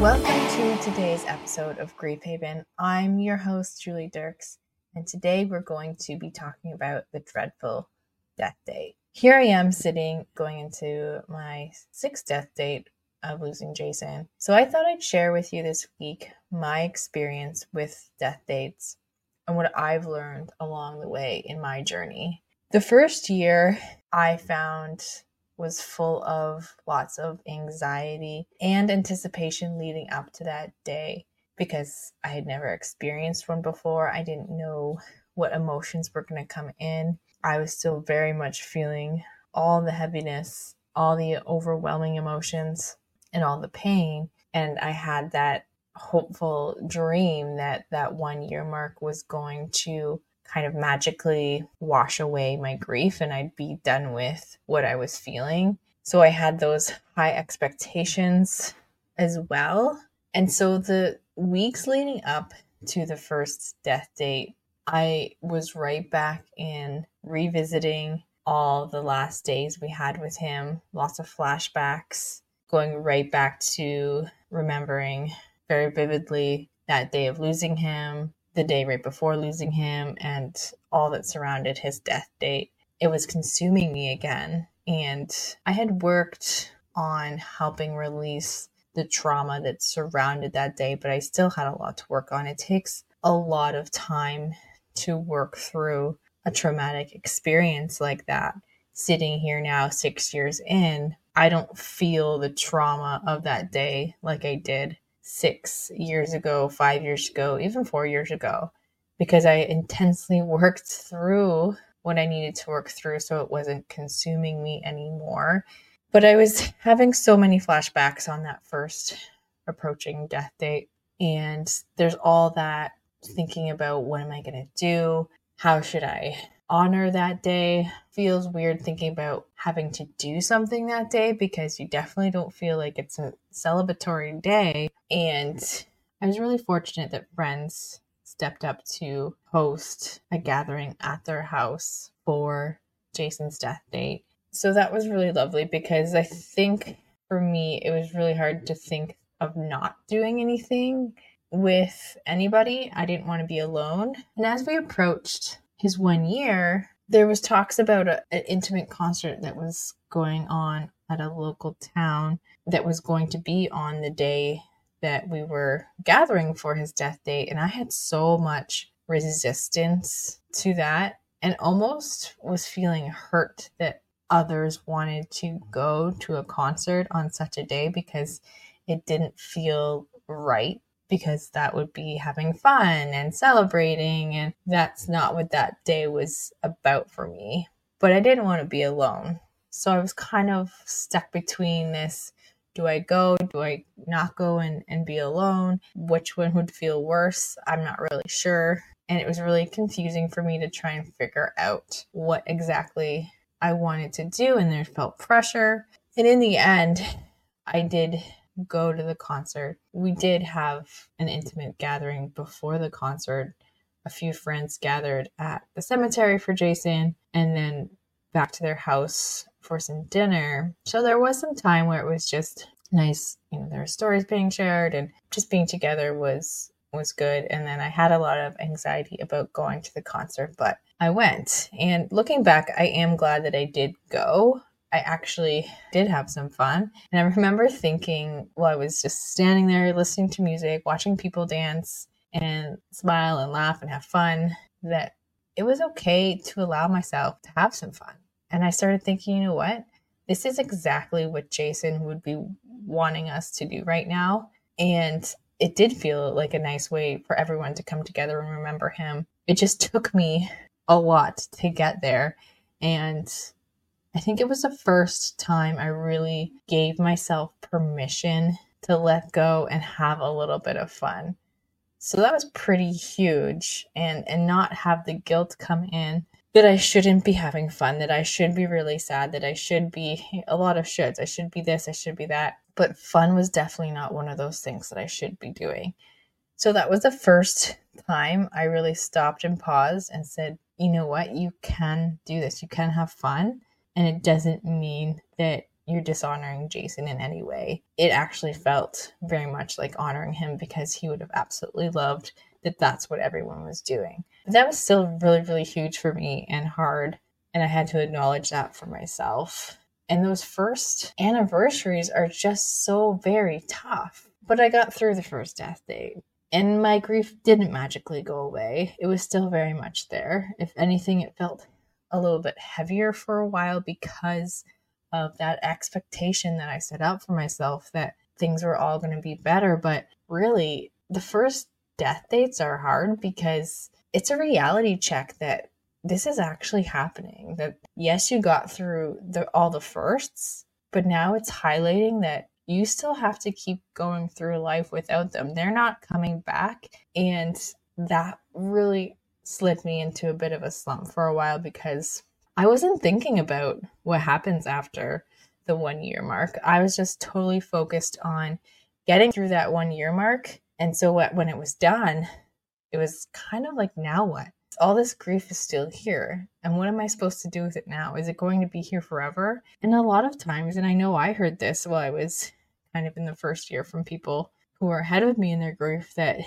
Welcome to today's episode of Grief Haven. I'm your host, Julie Derks, and today we're going to be talking about the dreadful death date. Here I am sitting going into my sixth death date of losing Jason. So I thought I'd share with you this week my experience with death dates and what I've learned along the way in my journey. The first year I found was full of lots of anxiety and anticipation leading up to that day because I had never experienced one before. I didn't know what emotions were going to come in. I was still very much feeling all the heaviness, all the overwhelming emotions and all the pain. And I had that hopeful dream that that one year mark was going to kind of magically wash away my grief and I'd be done with what I was feeling. So I had those high expectations as well. And so the weeks leading up to the first death date, I was right back in revisiting all the last days we had with him, lots of flashbacks, going right back to remembering very vividly that day of losing him, the day right before losing him, and all that surrounded his death date. It was consuming me again. And I had worked on helping release the trauma that surrounded that day, but I still had a lot to work on. It takes a lot of time to work through a traumatic experience like that. Sitting here now, six years in, I don't feel the trauma of that day like I did six years ago, five years ago, even four years ago, because I intensely worked through what I needed to work through so it wasn't consuming me anymore. But I was having so many flashbacks on that first approaching death date. And there's all that thinking about what am I going to do? How should I honor that day. Feels weird thinking about having to do something that day because you definitely don't feel like it's a celebratory day. And I was really fortunate that friends stepped up to host a gathering at their house for Jason's death date. So that was really lovely because I think for me, it was really hard to think of not doing anything with anybody. I didn't want to be alone. And as we approached his one year, there was talks about a, an intimate concert that was going on at a local town that was going to be on the day that we were gathering for his death date. And I had so much resistance to that and almost was feeling hurt that others wanted to go to a concert on such a day because it didn't feel right because that would be having fun and celebrating. And that's not what that day was about for me. But I didn't want to be alone. So I was kind of stuck between this do I go? Do I not go and, and be alone? Which one would feel worse? I'm not really sure. And it was really confusing for me to try and figure out what exactly I wanted to do. And there felt pressure. And in the end, I did go to the concert. We did have an intimate gathering before the concert. A few friends gathered at the cemetery for Jason and then back to their house for some dinner. So there was some time where it was just nice, you know, there were stories being shared and just being together was was good and then I had a lot of anxiety about going to the concert, but I went. And looking back, I am glad that I did go I actually did have some fun. And I remember thinking while I was just standing there listening to music, watching people dance and smile and laugh and have fun, that it was okay to allow myself to have some fun. And I started thinking, you know what? This is exactly what Jason would be wanting us to do right now. And it did feel like a nice way for everyone to come together and remember him. It just took me a lot to get there. And I think it was the first time I really gave myself permission to let go and have a little bit of fun. So that was pretty huge and and not have the guilt come in that I shouldn't be having fun, that I should be really sad, that I should be a lot of shoulds. I should be this, I should be that. But fun was definitely not one of those things that I should be doing. So that was the first time I really stopped and paused and said, you know what, you can do this. You can have fun and it doesn't mean that you're dishonoring Jason in any way. It actually felt very much like honoring him because he would have absolutely loved that that's what everyone was doing. But that was still really, really huge for me and hard. And I had to acknowledge that for myself. And those first anniversaries are just so very tough. But I got through the first death date. And my grief didn't magically go away. It was still very much there. If anything, it felt a little bit heavier for a while because of that expectation that I set up for myself that things were all going to be better. But really, the first death dates are hard because it's a reality check that this is actually happening. That yes, you got through the, all the firsts, but now it's highlighting that you still have to keep going through life without them. They're not coming back. And that really slid me into a bit of a slump for a while because I wasn't thinking about what happens after the one year mark. I was just totally focused on getting through that one year mark. And so what, when it was done, it was kind of like, now what? All this grief is still here. And what am I supposed to do with it now? Is it going to be here forever? And a lot of times, and I know I heard this while I was kind of in the first year from people who are ahead of me in their grief that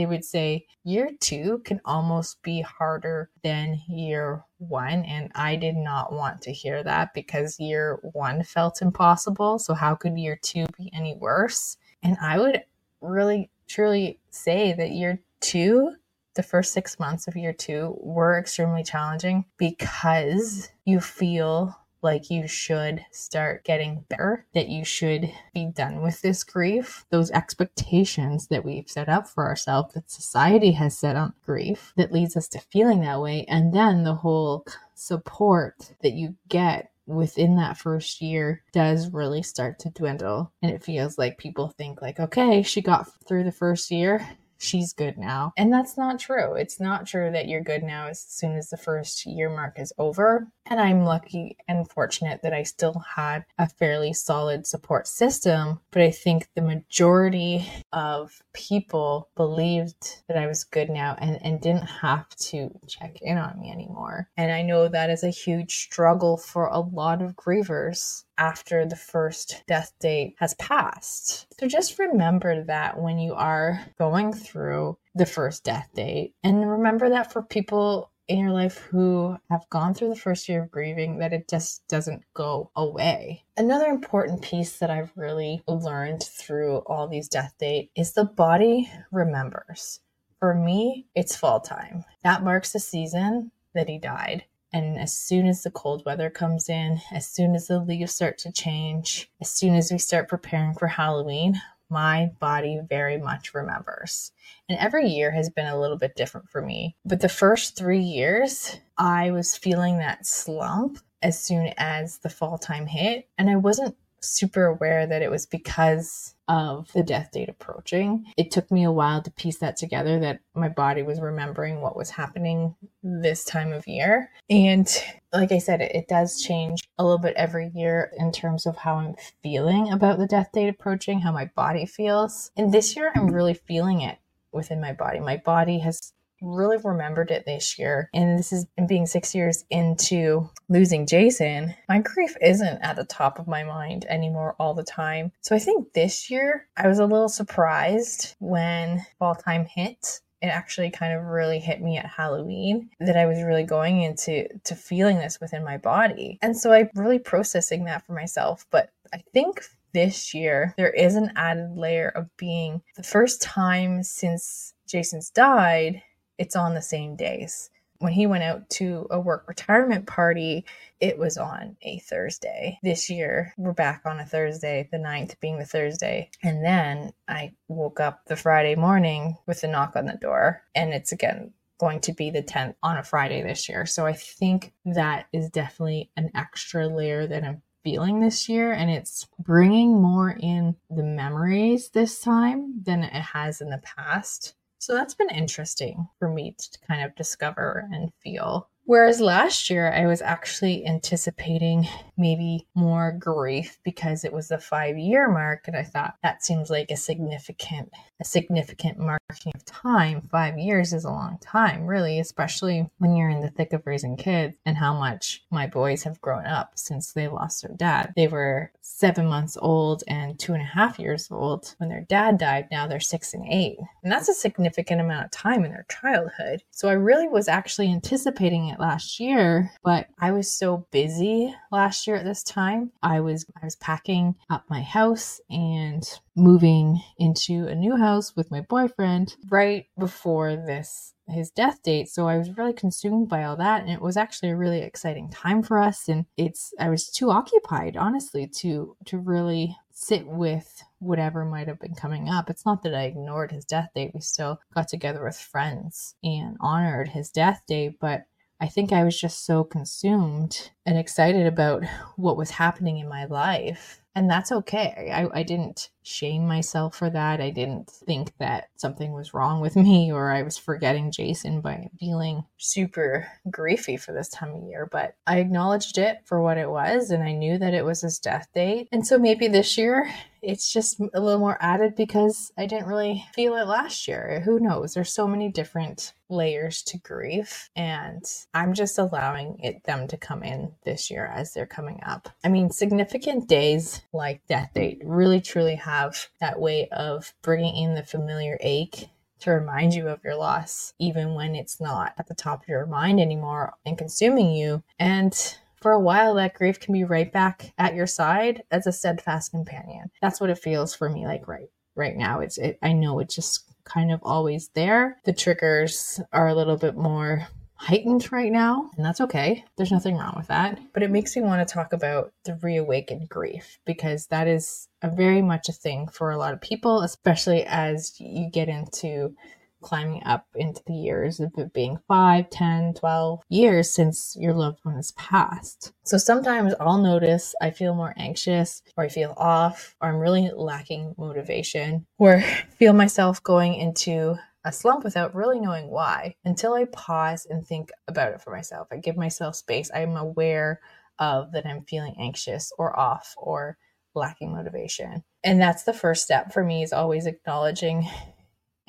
they would say year two can almost be harder than year one. And I did not want to hear that because year one felt impossible. So, how could year two be any worse? And I would really truly say that year two, the first six months of year two, were extremely challenging because you feel like you should start getting better, that you should be done with this grief. Those expectations that we've set up for ourselves, that society has set on grief, that leads us to feeling that way. And then the whole support that you get within that first year does really start to dwindle and it feels like people think like okay she got through the first year she's good now. And that's not true. It's not true that you're good now as soon as the first year mark is over. And I'm lucky and fortunate that I still had a fairly solid support system. But I think the majority of people believed that I was good now and, and didn't have to check in on me anymore. And I know that is a huge struggle for a lot of grievers after the first death date has passed. So just remember that when you are going through the first death date. And remember that for people in your life who have gone through the first year of grieving that it just doesn't go away. Another important piece that I've really learned through all these death date is the body remembers. For me, it's fall time. That marks the season that he died. And as soon as the cold weather comes in, as soon as the leaves start to change, as soon as we start preparing for Halloween, my body very much remembers. And every year has been a little bit different for me. But the first three years, I was feeling that slump as soon as the fall time hit. And I wasn't super aware that it was because of the death date approaching. It took me a while to piece that together that my body was remembering what was happening this time of year. And like I said, it, it does change a little bit every year in terms of how I'm feeling about the death date approaching, how my body feels. And this year, I'm really feeling it within my body. My body has really remembered it this year. And this is being six years into losing Jason. My grief isn't at the top of my mind anymore all the time. So I think this year I was a little surprised when fall time hit it actually kind of really hit me at Halloween that I was really going into to feeling this within my body. And so I'm really processing that for myself. But I think this year there is an added layer of being the first time since Jason's died it's on the same days. When he went out to a work retirement party, it was on a Thursday. This year, we're back on a Thursday, the 9th being the Thursday. And then I woke up the Friday morning with a knock on the door, and it's again going to be the 10th on a Friday this year. So I think that is definitely an extra layer that I'm feeling this year and it's bringing more in the memories this time than it has in the past so that's been interesting for me to kind of discover and feel. Whereas last year, I was actually anticipating maybe more grief because it was the five year mark. And I thought that seems like a significant, a significant marking of time. Five years is a long time, really, especially when you're in the thick of raising kids and how much my boys have grown up since they lost their dad. They were seven months old and two and a half years old when their dad died. Now they're six and eight. And that's a significant amount of time in their childhood. So I really was actually anticipating it last year, but I was so busy last year at this time. I was I was packing up my house and moving into a new house with my boyfriend right before this his death date. So i was really consumed by all that and it was actually a really exciting time for us. And it's i was too occupied honestly to to really sit with whatever might have been coming up. It's not that i ignored his death date. We still got together with friends and honored his death date but I think I was just so consumed and excited about what was happening in my life. And that's okay. I, I didn't shame myself for that. I didn't think that something was wrong with me or I was forgetting Jason by feeling super griefy for this time of year. But I acknowledged it for what it was and I knew that it was his death date. And so maybe this year it's just a little more added because I didn't really feel it last year. Who knows? There's so many different layers to grief and I'm just allowing it them to come in this year as they're coming up. I mean, significant days like death date really truly have that way of bringing in the familiar ache to remind you of your loss, even when it's not at the top of your mind anymore and consuming you. And for a while, that grief can be right back at your side as a steadfast companion. That's what it feels for me like right right now. It's it, I know it's just kind of always there. The triggers are a little bit more heightened right now, and that's okay. There's nothing wrong with that. But it makes me want to talk about the reawakened grief because that is a very much a thing for a lot of people, especially as you get into climbing up into the years of it being 5, 10, 12 years since your loved one has passed. So sometimes I'll notice I feel more anxious or I feel off or I'm really lacking motivation or feel myself going into a slump without really knowing why until I pause and think about it for myself. I give myself space. I'm aware of that I'm feeling anxious or off or lacking motivation. And that's the first step for me is always acknowledging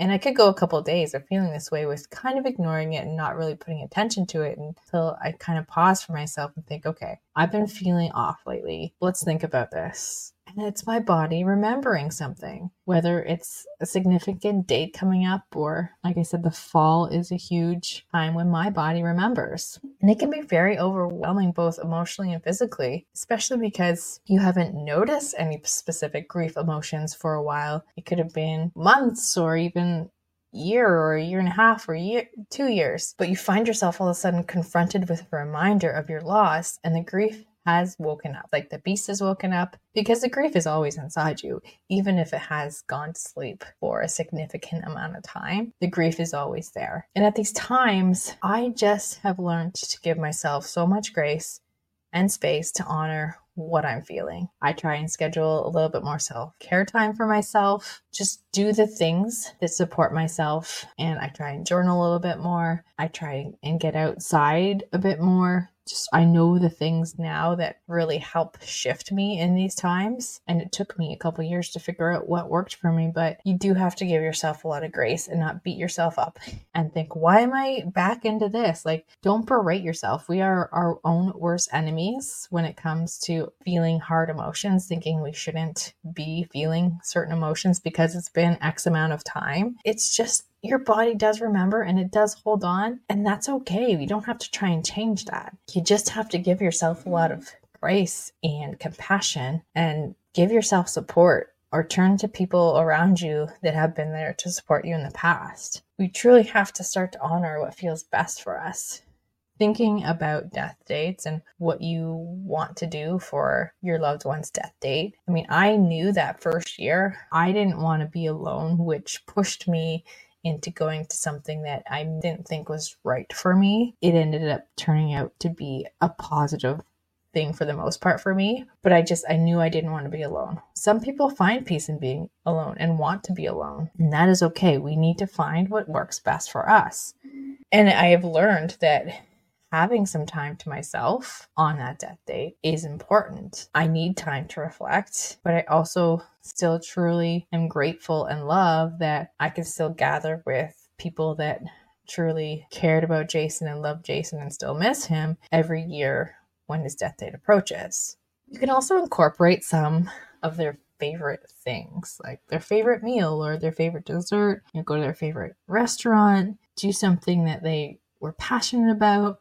and I could go a couple days of feeling this way with kind of ignoring it and not really putting attention to it until I kind of pause for myself and think, okay, I've been feeling off lately. Let's think about this. And it's my body remembering something, whether it's a significant date coming up or, like I said, the fall is a huge time when my body remembers. And it can be very overwhelming, both emotionally and physically, especially because you haven't noticed any specific grief emotions for a while. It could have been months or even year or a year and a half or year, two years, but you find yourself all of a sudden confronted with a reminder of your loss and the grief has woken up, like the beast has woken up, because the grief is always inside you, even if it has gone to sleep for a significant amount of time. The grief is always there. And at these times, I just have learned to give myself so much grace and space to honor what I'm feeling. I try and schedule a little bit more self care time for myself, just do the things that support myself. And I try and journal a little bit more. I try and get outside a bit more just I know the things now that really help shift me in these times. And it took me a couple years to figure out what worked for me, but you do have to give yourself a lot of grace and not beat yourself up and think, why am I back into this? Like, don't berate yourself. We are our own worst enemies when it comes to feeling hard emotions, thinking we shouldn't be feeling certain emotions because it's been X amount of time. It's just your body does remember and it does hold on, and that's okay. You don't have to try and change that. You just have to give yourself a lot of grace and compassion and give yourself support or turn to people around you that have been there to support you in the past. We truly have to start to honor what feels best for us. Thinking about death dates and what you want to do for your loved one's death date. I mean, I knew that first year I didn't want to be alone, which pushed me into going to something that I didn't think was right for me. It ended up turning out to be a positive thing for the most part for me, but I just I knew I didn't want to be alone. Some people find peace in being alone and want to be alone, and that is okay. We need to find what works best for us. And I have learned that having some time to myself on that death date is important. I need time to reflect, but I also still truly am grateful and love that I can still gather with people that truly cared about Jason and loved Jason and still miss him every year when his death date approaches. You can also incorporate some of their favorite things, like their favorite meal or their favorite dessert. You know, go to their favorite restaurant, do something that they were passionate about,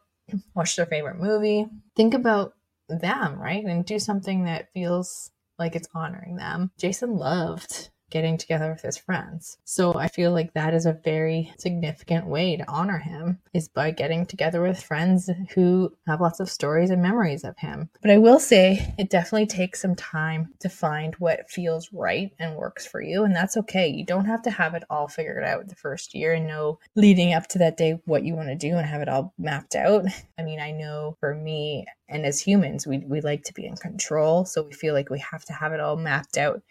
watch their favorite movie. Think about them, right? And do something that feels like it's honoring them. Jason loved getting together with his friends. So I feel like that is a very significant way to honor him is by getting together with friends who have lots of stories and memories of him. But I will say it definitely takes some time to find what feels right and works for you and that's okay. You don't have to have it all figured out the first year and know leading up to that day what you want to do and have it all mapped out. I mean, I know for me and as humans, we, we like to be in control. So we feel like we have to have it all mapped out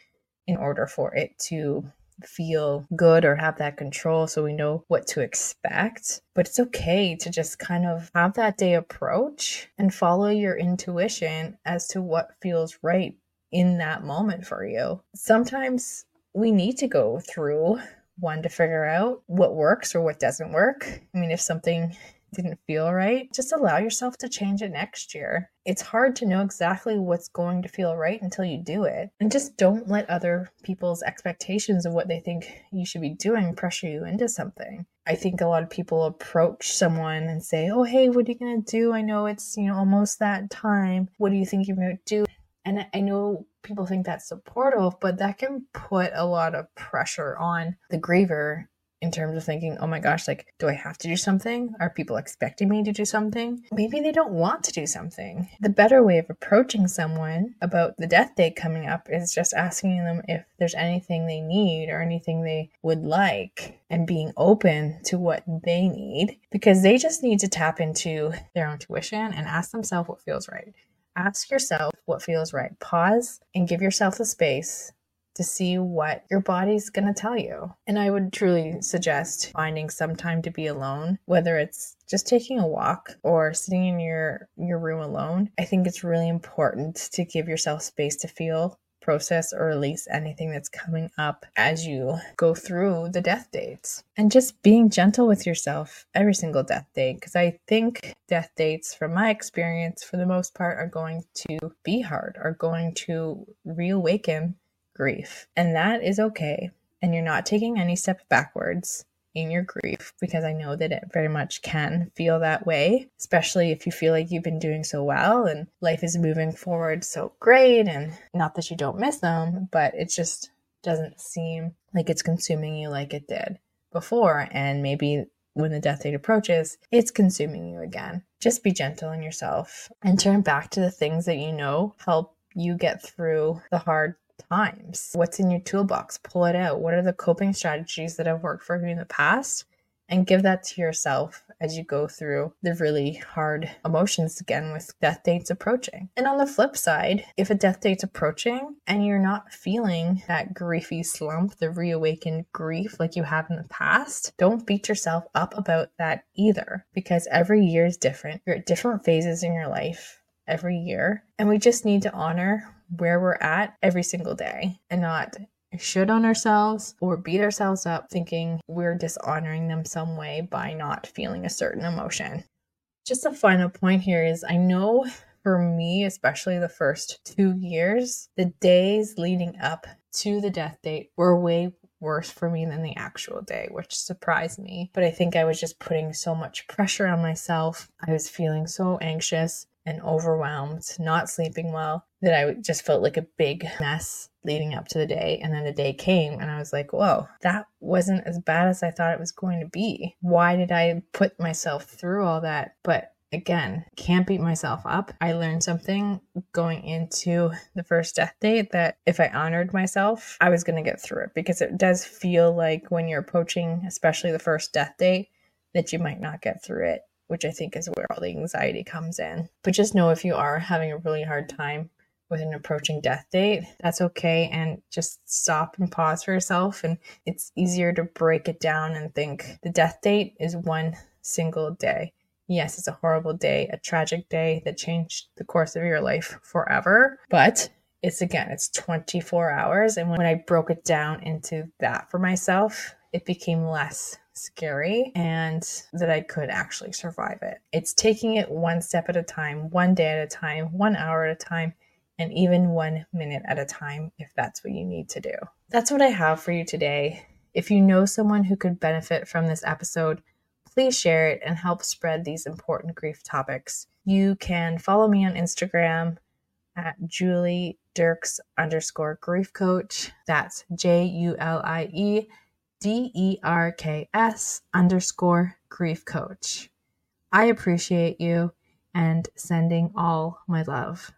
in order for it to feel good or have that control so we know what to expect. But it's okay to just kind of have that day approach and follow your intuition as to what feels right in that moment for you. Sometimes we need to go through one to figure out what works or what doesn't work. I mean, if something didn't feel right, just allow yourself to change it next year. It's hard to know exactly what's going to feel right until you do it. And just don't let other people's expectations of what they think you should be doing pressure you into something. I think a lot of people approach someone and say, Oh, hey, what are you going to do? I know it's, you know, almost that time. What do you think you're going to do? And I know people think that's supportive, but that can put a lot of pressure on the griever in terms of thinking, oh my gosh, like, do I have to do something? Are people expecting me to do something? Maybe they don't want to do something. The better way of approaching someone about the death date coming up is just asking them if there's anything they need or anything they would like and being open to what they need because they just need to tap into their own tuition and ask themselves what feels right. Ask yourself what feels right. Pause and give yourself the space to see what your body's going to tell you. And I would truly suggest finding some time to be alone, whether it's just taking a walk or sitting in your your room alone. I think it's really important to give yourself space to feel process or release anything that's coming up as you go through the death dates. And just being gentle with yourself every single death date, because I think death dates, from my experience, for the most part, are going to be hard, are going to reawaken grief. And that is okay. And you're not taking any step backwards in your grief because I know that it very much can feel that way, especially if you feel like you've been doing so well and life is moving forward so great. And not that you don't miss them, but it just doesn't seem like it's consuming you like it did before. And maybe when the death date approaches, it's consuming you again. Just be gentle on yourself and turn back to the things that you know help you get through the hard times. What's in your toolbox? Pull it out. What are the coping strategies that have worked for you in the past? And give that to yourself as you go through the really hard emotions again with death dates approaching. And on the flip side, if a death date's approaching and you're not feeling that griefy slump, the reawakened grief like you have in the past, don't beat yourself up about that either because every year is different. You're at different phases in your life every year. And we just need to honor where we're at every single day and not should on ourselves or beat ourselves up thinking we're dishonoring them some way by not feeling a certain emotion. Just a final point here is I know for me, especially the first two years, the days leading up to the death date were way worse for me than the actual day, which surprised me. But I think I was just putting so much pressure on myself. I was feeling so anxious and overwhelmed, not sleeping well, that I just felt like a big mess leading up to the day. And then the day came and I was like, whoa, that wasn't as bad as I thought it was going to be. Why did I put myself through all that? But again, can't beat myself up. I learned something going into the first death date that if I honored myself, I was going to get through it because it does feel like when you're approaching, especially the first death date, that you might not get through it which I think is where all the anxiety comes in. But just know if you are having a really hard time with an approaching death date, that's okay. And just stop and pause for yourself. And it's easier to break it down and think the death date is one single day. Yes, it's a horrible day, a tragic day that changed the course of your life forever. But it's again, it's 24 hours. And when I broke it down into that for myself, it became less scary and that I could actually survive it. It's taking it one step at a time, one day at a time, one hour at a time, and even one minute at a time if that's what you need to do. That's what I have for you today. If you know someone who could benefit from this episode, please share it and help spread these important grief topics. You can follow me on Instagram at Julie Derks underscore grief coach. That's J U L I E D E R K S underscore grief coach. I appreciate you and sending all my love.